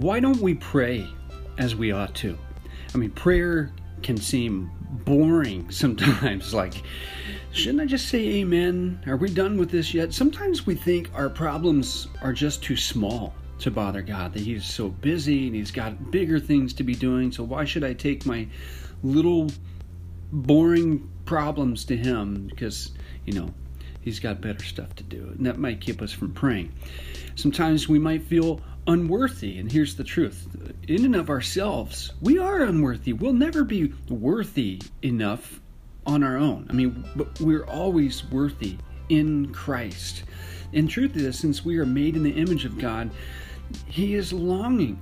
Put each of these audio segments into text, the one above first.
why don't we pray as we ought to? I mean, prayer can seem boring sometimes. Like, shouldn't I just say amen? Are we done with this yet? Sometimes we think our problems are just too small to bother God, that He's so busy and He's got bigger things to be doing. So, why should I take my little boring problems to Him? Because, you know, He's got better stuff to do. And that might keep us from praying. Sometimes we might feel unworthy. And here's the truth in and of ourselves, we are unworthy. We'll never be worthy enough on our own. I mean, but we're always worthy in Christ. And truth is, since we are made in the image of God, He is longing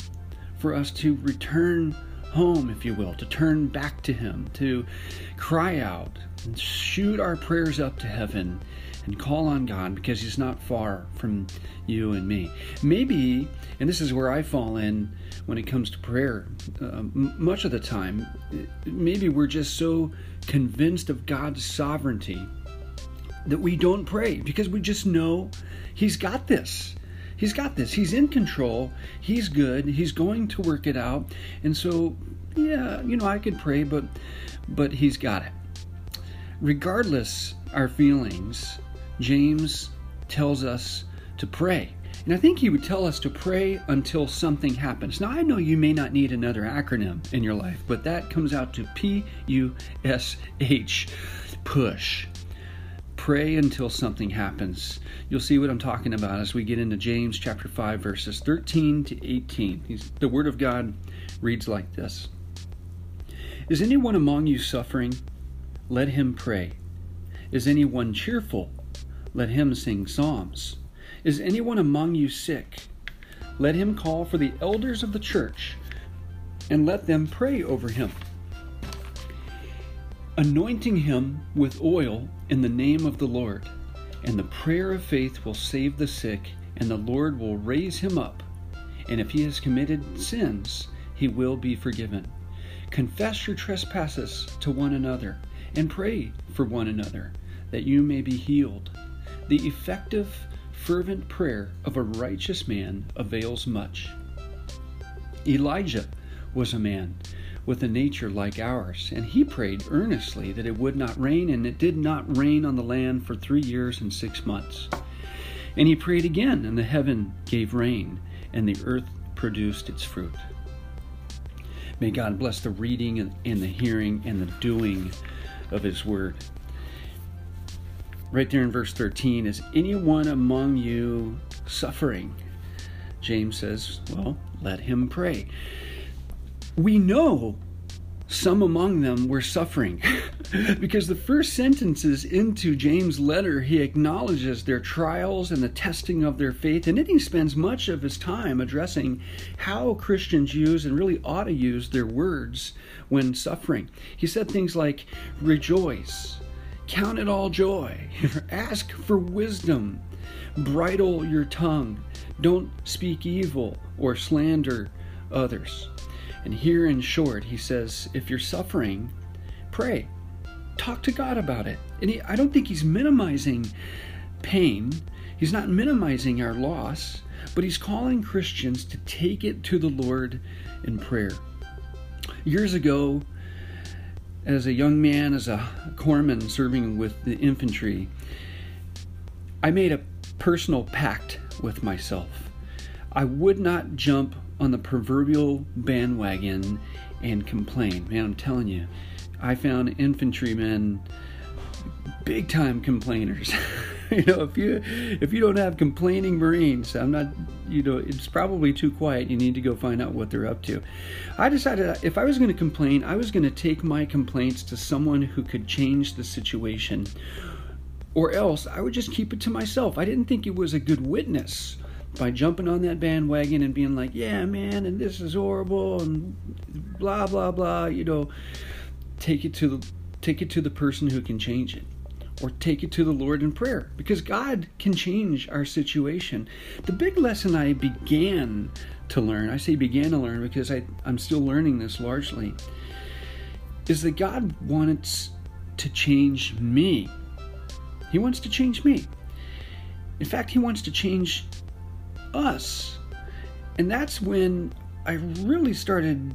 for us to return home, if you will, to turn back to Him, to cry out and shoot our prayers up to heaven and call on God because He's not far from you and me. Maybe, and this is where I fall in when it comes to prayer, uh, much of the time, maybe we're just so convinced of God's sovereignty that we don't pray because we just know He's got this. He's got this. He's in control. He's good. He's going to work it out. And so, yeah, you know, I could pray, but but he's got it. Regardless our feelings, James tells us to pray. And I think he would tell us to pray until something happens. Now, I know you may not need another acronym in your life, but that comes out to P U S H push. Pray until something happens. You'll see what I'm talking about as we get into James chapter 5, verses 13 to 18. He's, the Word of God reads like this Is anyone among you suffering? Let him pray. Is anyone cheerful? Let him sing psalms. Is anyone among you sick? Let him call for the elders of the church and let them pray over him, anointing him with oil in the name of the Lord. And the prayer of faith will save the sick, and the Lord will raise him up. And if he has committed sins, he will be forgiven. Confess your trespasses to one another, and pray for one another, that you may be healed. The effective, fervent prayer of a righteous man avails much. Elijah was a man with a nature like ours, and he prayed earnestly that it would not rain, and it did not rain on the land for three years and six months. And he prayed again, and the heaven gave rain, and the earth produced its fruit. May God bless the reading and the hearing and the doing of his word right there in verse 13 is anyone among you suffering james says well let him pray we know some among them were suffering because the first sentences into James' letter he acknowledges their trials and the testing of their faith and then he spends much of his time addressing how Christians use and really ought to use their words when suffering. He said things like rejoice, Count it all joy. Ask for wisdom. Bridle your tongue. Don't speak evil or slander others. And here, in short, he says if you're suffering, pray. Talk to God about it. And he, I don't think he's minimizing pain, he's not minimizing our loss, but he's calling Christians to take it to the Lord in prayer. Years ago, as a young man, as a corpsman serving with the infantry, I made a personal pact with myself. I would not jump on the proverbial bandwagon and complain. Man, I'm telling you, I found infantrymen big time complainers. you know, if you if you don't have complaining Marines, I'm not. You know, it's probably too quiet. You need to go find out what they're up to. I decided if I was going to complain, I was going to take my complaints to someone who could change the situation, or else I would just keep it to myself. I didn't think it was a good witness by jumping on that bandwagon and being like, "Yeah, man, and this is horrible," and blah blah blah. You know, take it to the take it to the person who can change it or take it to the Lord in prayer because God can change our situation. The big lesson I began to learn, I say began to learn because I, I'm still learning this largely, is that God wants to change me. He wants to change me. In fact, He wants to change us. And that's when I really started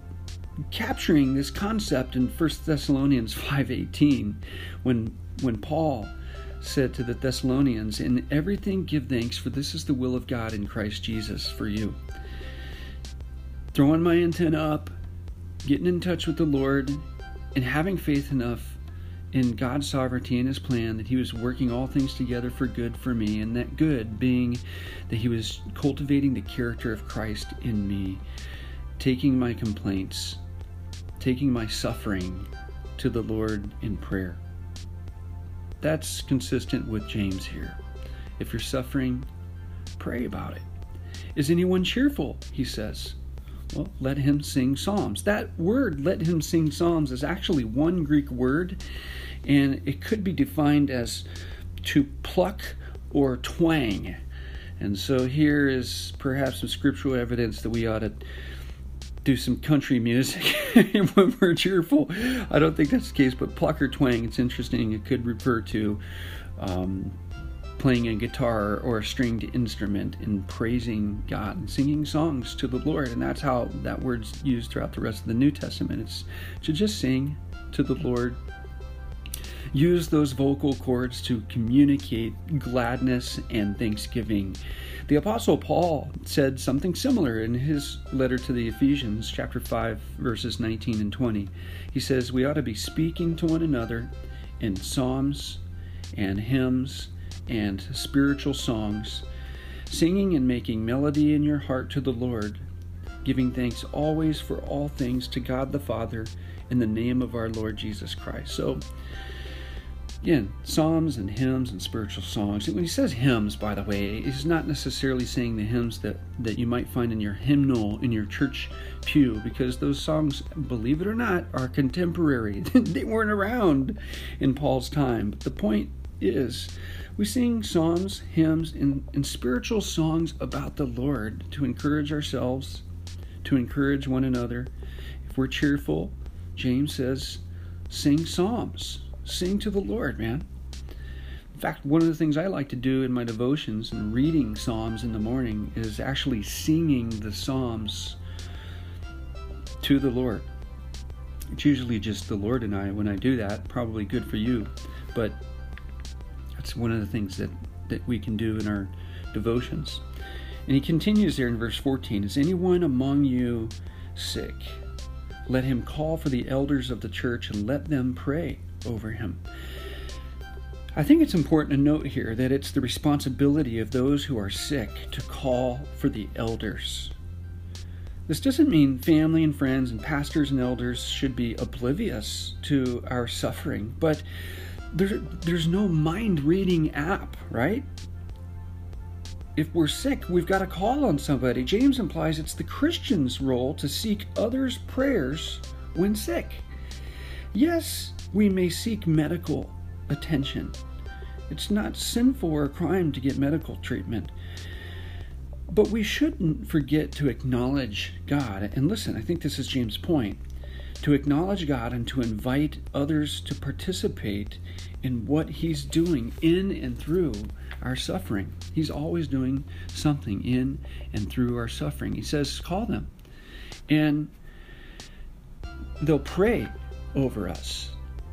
capturing this concept in 1 Thessalonians 5:18 when when Paul said to the Thessalonians, "In everything give thanks, for this is the will of God in Christ Jesus for you." Throwing my antenna up, getting in touch with the Lord, and having faith enough in God's sovereignty and His plan that He was working all things together for good for me, and that good being that He was cultivating the character of Christ in me, taking my complaints, taking my suffering to the Lord in prayer. That's consistent with James here. If you're suffering, pray about it. Is anyone cheerful? He says. Well, let him sing psalms. That word, let him sing psalms, is actually one Greek word, and it could be defined as to pluck or twang. And so here is perhaps some scriptural evidence that we ought to do some country music when we're cheerful. I don't think that's the case, but plucker twang, it's interesting. It could refer to um, playing a guitar or a stringed instrument and praising God and singing songs to the Lord. And that's how that word's used throughout the rest of the New Testament. It's to just sing to the Lord. Use those vocal cords to communicate gladness and thanksgiving. The Apostle Paul said something similar in his letter to the Ephesians, chapter 5, verses 19 and 20. He says, We ought to be speaking to one another in psalms and hymns and spiritual songs, singing and making melody in your heart to the Lord, giving thanks always for all things to God the Father in the name of our Lord Jesus Christ. So, again, psalms and hymns and spiritual songs. When he says hymns, by the way, he's not necessarily saying the hymns that, that you might find in your hymnal in your church pew, because those songs, believe it or not, are contemporary. they weren't around in Paul's time. But the point is we sing psalms, hymns, and, and spiritual songs about the Lord to encourage ourselves, to encourage one another. If we're cheerful, James says, sing psalms. Sing to the Lord, man. In fact, one of the things I like to do in my devotions and reading Psalms in the morning is actually singing the Psalms to the Lord. It's usually just the Lord and I when I do that. Probably good for you, but that's one of the things that, that we can do in our devotions. And he continues there in verse 14 Is anyone among you sick? Let him call for the elders of the church and let them pray over him. I think it's important to note here that it's the responsibility of those who are sick to call for the elders. This doesn't mean family and friends and pastors and elders should be oblivious to our suffering, but there, there's no mind reading app, right? If we're sick, we've got to call on somebody. James implies it's the Christian's role to seek others' prayers when sick. Yes, we may seek medical attention. It's not sinful or a crime to get medical treatment. But we shouldn't forget to acknowledge God. And listen, I think this is James' point to acknowledge God and to invite others to participate in what He's doing in and through our suffering. He's always doing something in and through our suffering. He says, call them. And they'll pray over us.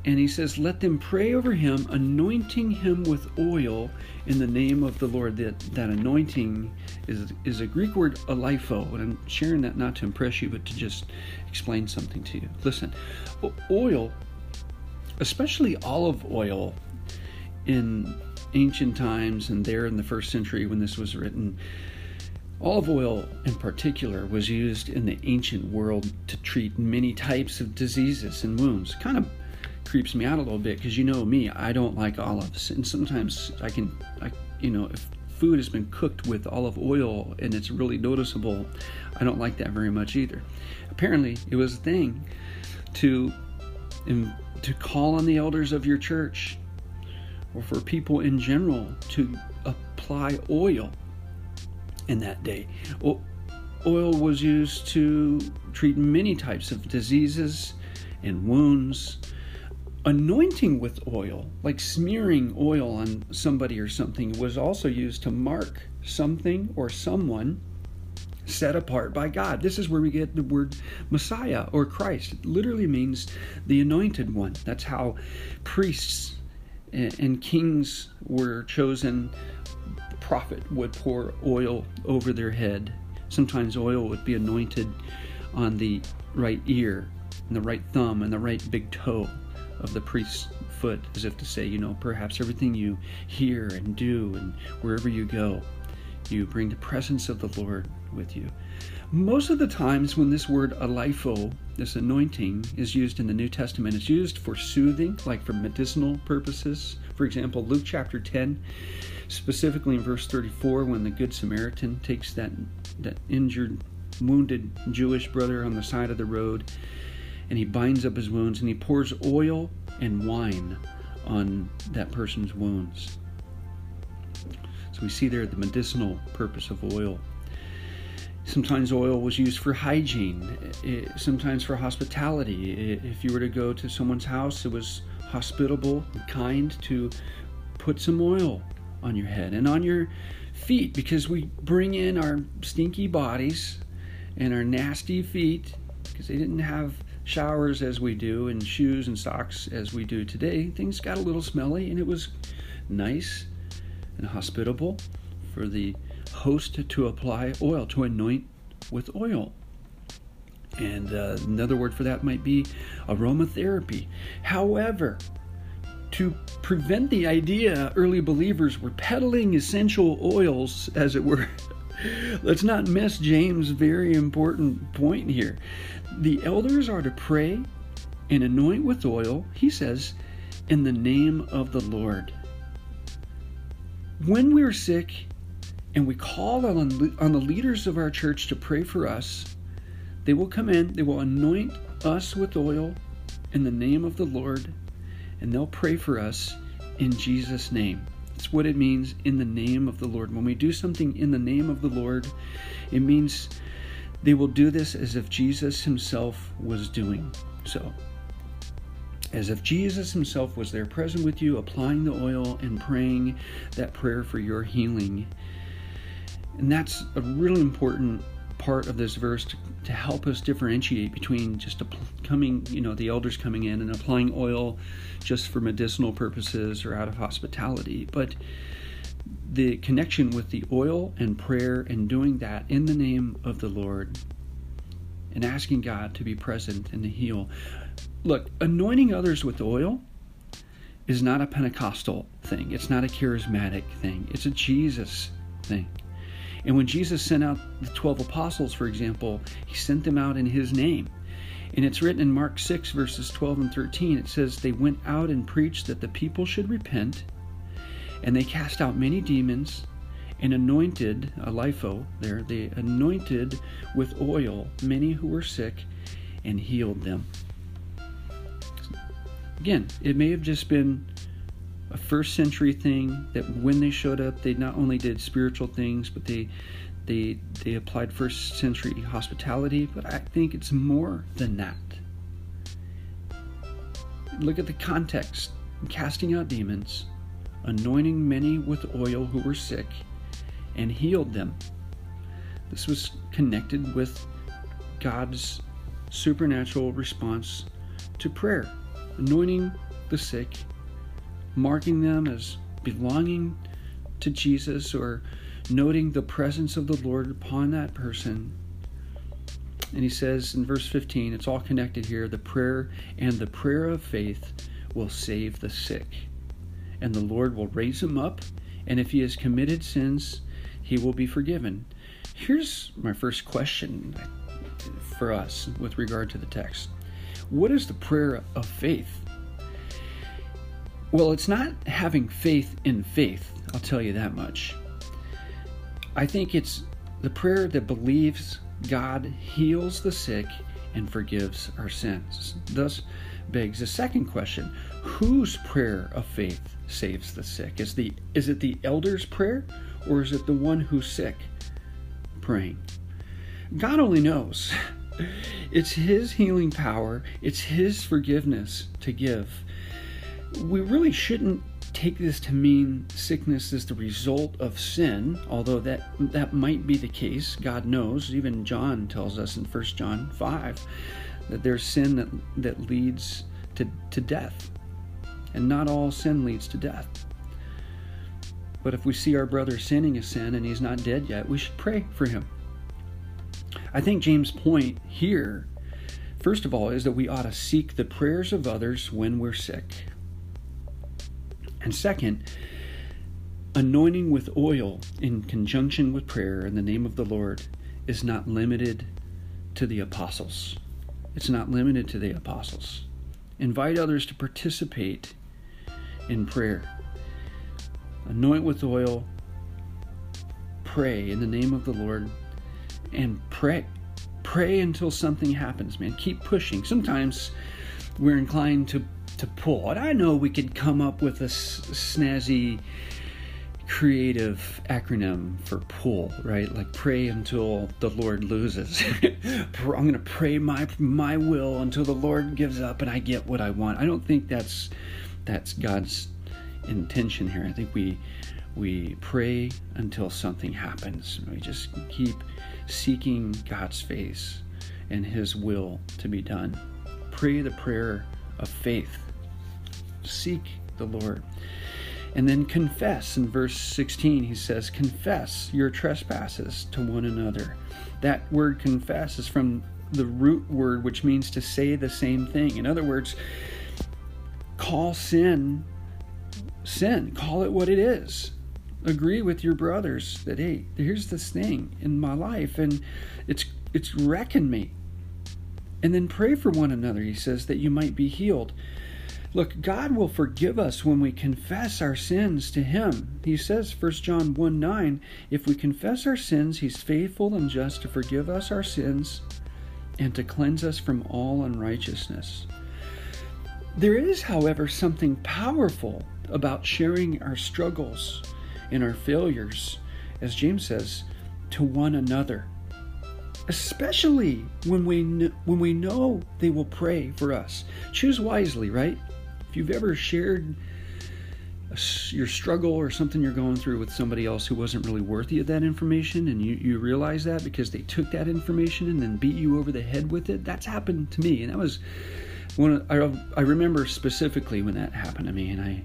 And he says, Let them pray over him, anointing him with oil in the name of the Lord. That, that anointing is, is a Greek word, aleipho. And I'm sharing that not to impress you, but to just explain something to you. Listen, oil, especially olive oil, in ancient times and there in the first century when this was written, Olive oil, in particular, was used in the ancient world to treat many types of diseases and wounds. Kind of creeps me out a little bit because you know me, I don't like olives, and sometimes I can, I, you know, if food has been cooked with olive oil and it's really noticeable, I don't like that very much either. Apparently, it was a thing to to call on the elders of your church or for people in general to apply oil in that day. Oil was used to treat many types of diseases and wounds anointing with oil, like smearing oil on somebody or something, was also used to mark something or someone set apart by God. This is where we get the word Messiah or Christ. It literally means the anointed one. That's how priests and kings were chosen. The prophet would pour oil over their head. Sometimes oil would be anointed on the right ear, and the right thumb, and the right big toe of the priest's foot, as if to say, you know, perhaps everything you hear and do and wherever you go, you bring the presence of the Lord with you. Most of the times when this word aleipho, this anointing, is used in the New Testament, it's used for soothing, like for medicinal purposes. For example, Luke chapter 10, specifically in verse 34, when the Good Samaritan takes that, that injured, wounded Jewish brother on the side of the road and he binds up his wounds and he pours oil and wine on that person's wounds. So we see there the medicinal purpose of oil. Sometimes oil was used for hygiene, eh, sometimes for hospitality. If you were to go to someone's house, it was hospitable and kind to put some oil on your head and on your feet because we bring in our stinky bodies and our nasty feet because they didn't have showers as we do and shoes and socks as we do today. Things got a little smelly and it was nice and hospitable for the host to apply oil, to anoint with oil. And uh, another word for that might be aromatherapy. However, to prevent the idea early believers were peddling essential oils, as it were, let's not miss James' very important point here. The elders are to pray and anoint with oil, he says, in the name of the Lord. When we're sick, and we call on, on the leaders of our church to pray for us, they will come in, they will anoint us with oil in the name of the Lord, and they'll pray for us in Jesus' name. That's what it means in the name of the Lord. When we do something in the name of the Lord, it means they will do this as if Jesus himself was doing so. As if Jesus himself was there present with you, applying the oil and praying that prayer for your healing and that's a really important part of this verse to, to help us differentiate between just coming, you know, the elders coming in and applying oil just for medicinal purposes or out of hospitality, but the connection with the oil and prayer and doing that in the name of the Lord and asking God to be present and to heal. Look, anointing others with oil is not a Pentecostal thing. It's not a charismatic thing. It's a Jesus thing. And when Jesus sent out the 12 apostles, for example, he sent them out in his name. And it's written in Mark 6, verses 12 and 13. It says, They went out and preached that the people should repent, and they cast out many demons and anointed, aleipho there, they anointed with oil many who were sick and healed them. Again, it may have just been a first century thing that when they showed up, they not only did spiritual things, but they they they applied first century hospitality. But I think it's more than that. Look at the context: casting out demons, anointing many with oil who were sick, and healed them. This was connected with God's supernatural response to prayer, anointing the sick marking them as belonging to Jesus or noting the presence of the Lord upon that person. And he says in verse 15, it's all connected here the prayer and the prayer of faith will save the sick. And the Lord will raise him up, and if he has committed sins, he will be forgiven. Here's my first question for us with regard to the text What is the prayer of faith? Well, it's not having faith in faith, I'll tell you that much. I think it's the prayer that believes God heals the sick and forgives our sins. Thus begs the second question whose prayer of faith saves the sick? Is, the, is it the elder's prayer or is it the one who's sick praying? God only knows. It's His healing power, it's His forgiveness to give we really shouldn't take this to mean sickness is the result of sin, although that that might be the case. God knows. Even John tells us in 1 John 5 that there's sin that, that leads to, to death. And not all sin leads to death. But if we see our brother sinning a sin and he's not dead yet, we should pray for him. I think James' point here, first of all, is that we ought to seek the prayers of others when we're sick. And second, anointing with oil in conjunction with prayer in the name of the Lord is not limited to the apostles. It's not limited to the apostles. Invite others to participate in prayer. Anoint with oil, pray in the name of the Lord, and pray. Pray until something happens, man. Keep pushing. Sometimes we're inclined to to pull. And I know we could come up with a snazzy, creative acronym for pull, right? Like pray until the Lord loses. I'm going to pray my my will until the Lord gives up and I get what I want. I don't think that's that's God's intention here. I think we we pray until something happens. We just keep seeking God's face and his will to be done. Pray the prayer of faith seek the Lord. And then confess. In verse 16, he says, Confess your trespasses to one another. That word confess is from the root word, which means to say the same thing. In other words, call sin sin, call it what it is. Agree with your brothers that, hey, here's this thing in my life, and it's it's wrecking me. And then pray for one another, he says, that you might be healed. Look, God will forgive us when we confess our sins to Him. He says, 1 John 1 9, if we confess our sins, He's faithful and just to forgive us our sins and to cleanse us from all unrighteousness. There is, however, something powerful about sharing our struggles and our failures, as James says, to one another. Especially when we kn- when we know they will pray for us. Choose wisely, right? You've ever shared your struggle or something you're going through with somebody else who wasn't really worthy of that information and you, you realize that because they took that information and then beat you over the head with it, that's happened to me. And that was one I, I remember specifically when that happened to me. And I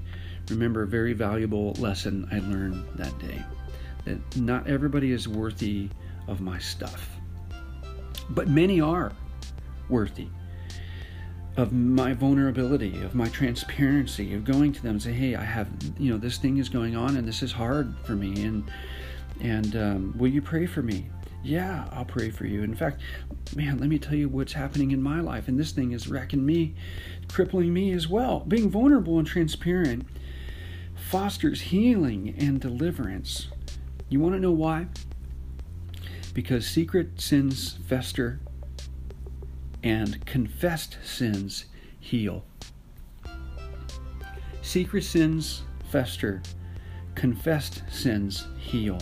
remember a very valuable lesson I learned that day that not everybody is worthy of my stuff, but many are worthy of my vulnerability, of my transparency, of going to them and say, "Hey, I have, you know, this thing is going on, and this is hard for me, and and um, will you pray for me?" Yeah, I'll pray for you. In fact, man, let me tell you what's happening in my life, and this thing is wrecking me, crippling me as well. Being vulnerable and transparent fosters healing and deliverance. You want to know why? Because secret sins fester and confessed sins heal. Secret sins fester, confessed sins heal.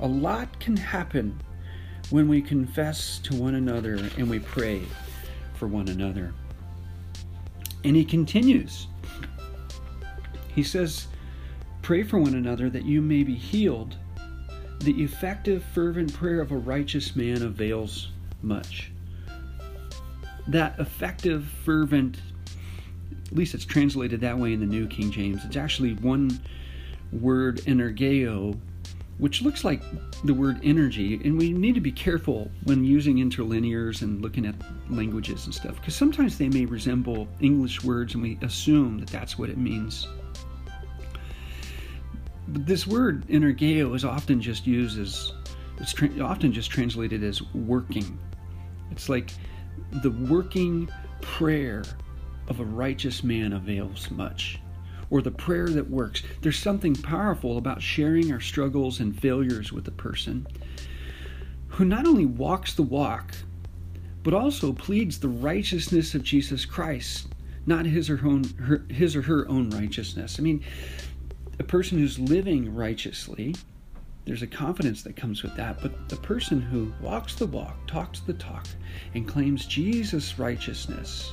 A lot can happen when we confess to one another and we pray for one another. And he continues. He says, Pray for one another that you may be healed. The effective, fervent prayer of a righteous man avails much that effective, fervent, at least it's translated that way in the New King James. It's actually one word, energeo, which looks like the word energy. And we need to be careful when using interlinears and looking at languages and stuff, because sometimes they may resemble English words and we assume that that's what it means. But this word energeo is often just used as, it's tra- often just translated as working. It's like the working prayer of a righteous man avails much, or the prayer that works. There's something powerful about sharing our struggles and failures with a person who not only walks the walk, but also pleads the righteousness of Jesus Christ, not his or, own, her, his or her own righteousness. I mean, a person who's living righteously there's a confidence that comes with that. But the person who walks the walk, talks the talk, and claims Jesus' righteousness,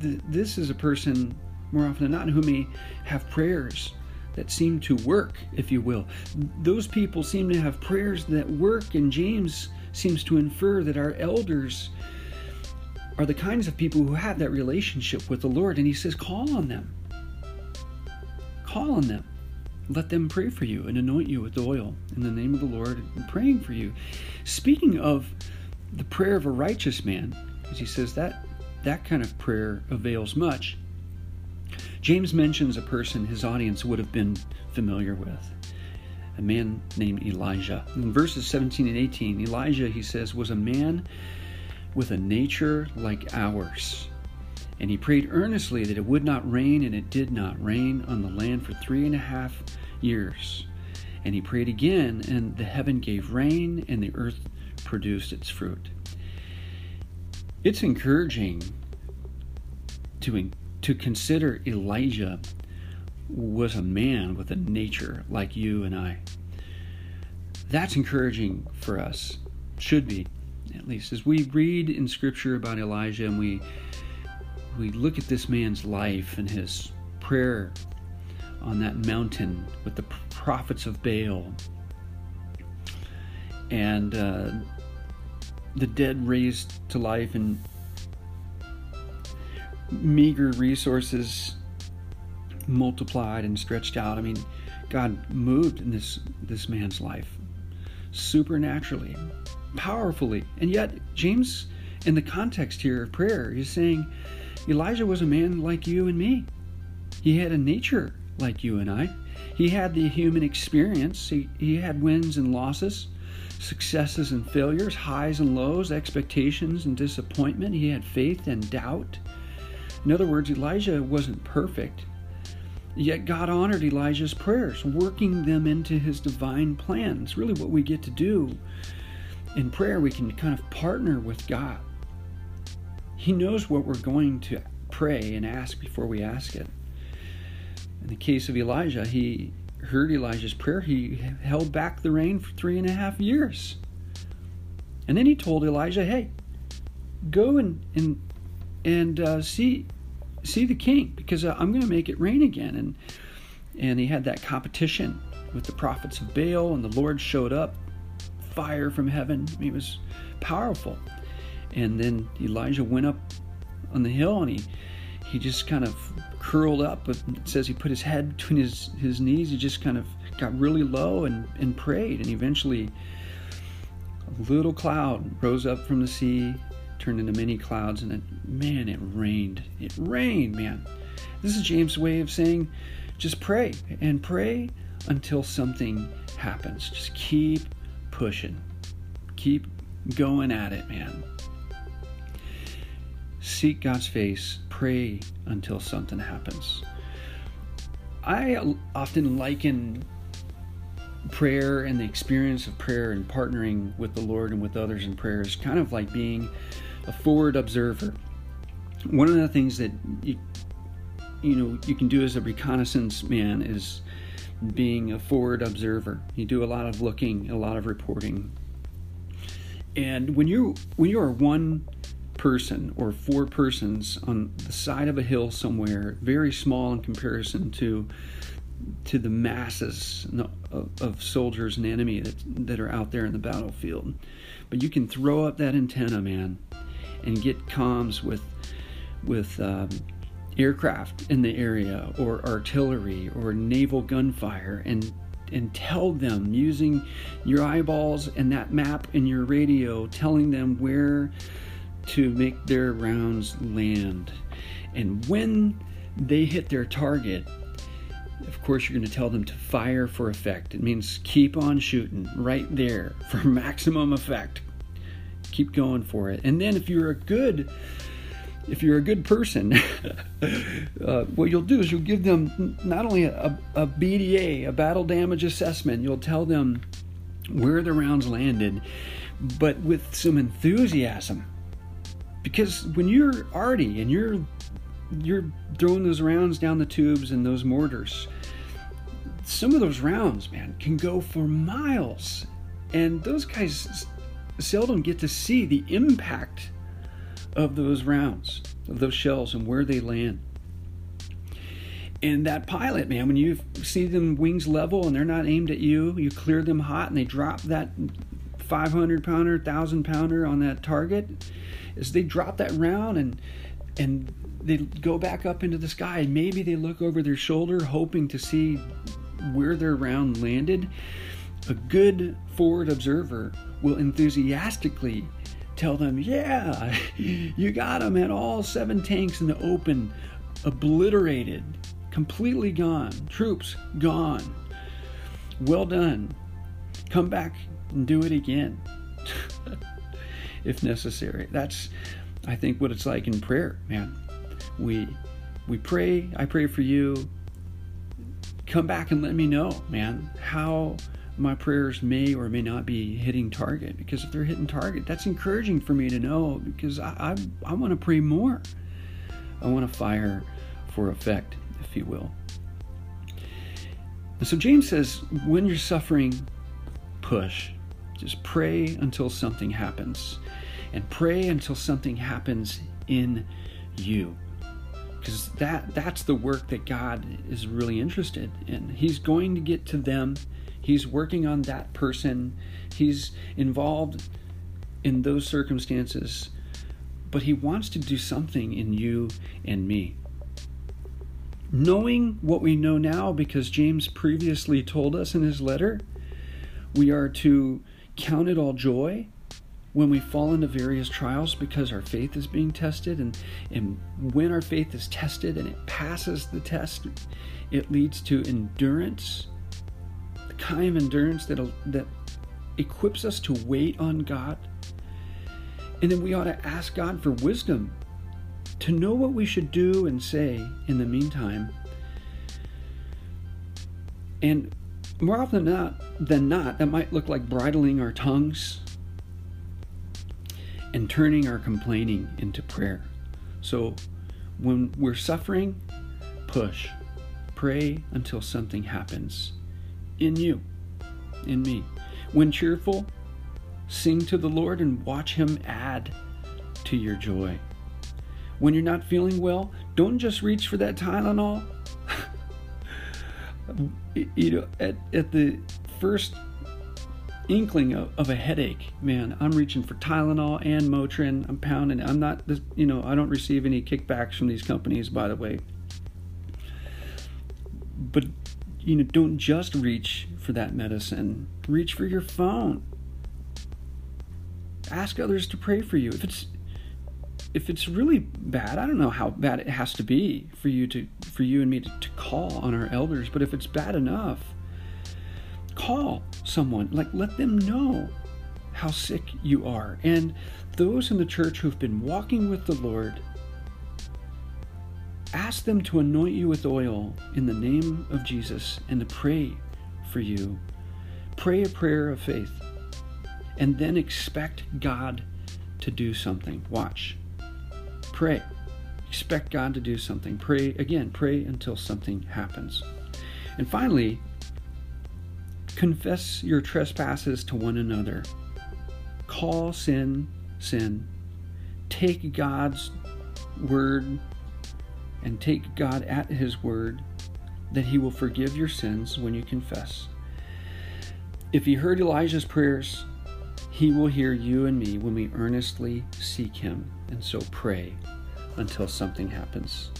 th- this is a person more often than not who may have prayers that seem to work, if you will. Those people seem to have prayers that work, and James seems to infer that our elders are the kinds of people who have that relationship with the Lord. And he says, call on them. Call on them. Let them pray for you and anoint you with oil in the name of the Lord, and praying for you. Speaking of the prayer of a righteous man, as he says that that kind of prayer avails much. James mentions a person his audience would have been familiar with, a man named Elijah. In verses 17 and 18, Elijah, he says, was a man with a nature like ours. And he prayed earnestly that it would not rain, and it did not rain on the land for three and a half years. And he prayed again, and the heaven gave rain, and the earth produced its fruit. It's encouraging to, to consider Elijah was a man with a nature like you and I. That's encouraging for us, should be, at least. As we read in Scripture about Elijah and we we look at this man's life and his prayer on that mountain with the prophets of Baal and uh, the dead raised to life and meager resources multiplied and stretched out. I mean, God moved in this this man's life supernaturally, powerfully. And yet, James, in the context here of prayer, is saying Elijah was a man like you and me. He had a nature like you and I. He had the human experience. He, he had wins and losses, successes and failures, highs and lows, expectations and disappointment. He had faith and doubt. In other words, Elijah wasn't perfect. Yet God honored Elijah's prayers, working them into his divine plan. It's really what we get to do. In prayer, we can kind of partner with God. He knows what we're going to pray and ask before we ask it. In the case of Elijah, he heard Elijah's prayer. He held back the rain for three and a half years. And then he told Elijah, hey, go and, and, and uh, see see the king because uh, I'm going to make it rain again. And and he had that competition with the prophets of Baal, and the Lord showed up, fire from heaven. He was powerful. And then Elijah went up on the hill, and he he just kind of curled up. It says he put his head between his his knees. He just kind of got really low and and prayed, and eventually. A little cloud rose up from the sea turned into many clouds, and it, man, it rained. It rained, man. This is James' way of saying just pray and pray until something happens. Just keep pushing, keep going at it, man. Seek God's face, pray until something happens. I often liken prayer and the experience of prayer and partnering with the Lord and with others in prayer is kind of like being a forward observer. One of the things that you, you know you can do as a reconnaissance man is being a forward observer. You do a lot of looking, a lot of reporting. And when you when you are one person or four persons on the side of a hill somewhere, very small in comparison to to the masses of, of soldiers and enemy that that are out there in the battlefield. But you can throw up that antenna, man, and get comms with with um, aircraft in the area or artillery or naval gunfire and and tell them using your eyeballs and that map and your radio telling them where to make their rounds land and when they hit their target of course you're going to tell them to fire for effect it means keep on shooting right there for maximum effect keep going for it. And then if you're a good if you're a good person, uh, what you'll do is you'll give them not only a, a, BDA, a battle damage assessment, you'll tell them where the rounds landed, but with some enthusiasm. Because when you're arty and you're you're throwing those rounds down the tubes and those mortars, some of those rounds, man, can go for miles. And those guys seldom get to see the impact of those rounds, of those shells, and where they land. and that pilot, man, when you see them wings level and they're not aimed at you, you clear them hot and they drop that 500 pounder, 1,000 pounder on that target. As they drop that round and and they go back up into the sky and maybe they look over their shoulder hoping to see where their round landed. A good forward observer will enthusiastically tell them, Yeah, you got them at all seven tanks in the open, obliterated completely gone. Troops gone. Well done. Come back and do it again if necessary. That's I think what it's like in prayer, man. We we pray, I pray for you. Come back and let me know, man, how my prayers may or may not be hitting target. Because if they're hitting target, that's encouraging for me to know because I I, I want to pray more. I want to fire for effect if you will. And so James says, when you're suffering, push. Just pray until something happens. And pray until something happens in you. Because that that's the work that God is really interested in. He's going to get to them. He's working on that person. He's involved in those circumstances. But he wants to do something in you and me knowing what we know now, because James previously told us in his letter, we are to count it all joy when we fall into various trials because our faith is being tested. And, and when our faith is tested and it passes the test, it leads to endurance, the kind of endurance that, that equips us to wait on God. And then we ought to ask God for wisdom to know what we should do and say in the meantime. And more often than not, than not, that might look like bridling our tongues and turning our complaining into prayer. So when we're suffering, push. Pray until something happens in you, in me. When cheerful, sing to the Lord and watch Him add to your joy when you're not feeling well, don't just reach for that Tylenol. You know, at, at the first inkling of, of, a headache, man, I'm reaching for Tylenol and Motrin. I'm pounding. I'm not, this, you know, I don't receive any kickbacks from these companies, by the way. But, you know, don't just reach for that medicine. Reach for your phone. Ask others to pray for you. If it's if it's really bad, I don't know how bad it has to be for you to for you and me to, to call on our elders, but if it's bad enough, call someone. Like let them know how sick you are. And those in the church who've been walking with the Lord, ask them to anoint you with oil in the name of Jesus and to pray for you. Pray a prayer of faith and then expect God to do something. Watch. Pray. Expect God to do something. Pray again, pray until something happens. And finally, confess your trespasses to one another. Call sin sin. Take God's word and take God at his word that he will forgive your sins when you confess. If he heard Elijah's prayers, he will hear you and me when we earnestly seek him. And so pray until something happens.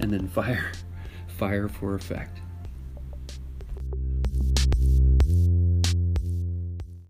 And then fire, fire for effect.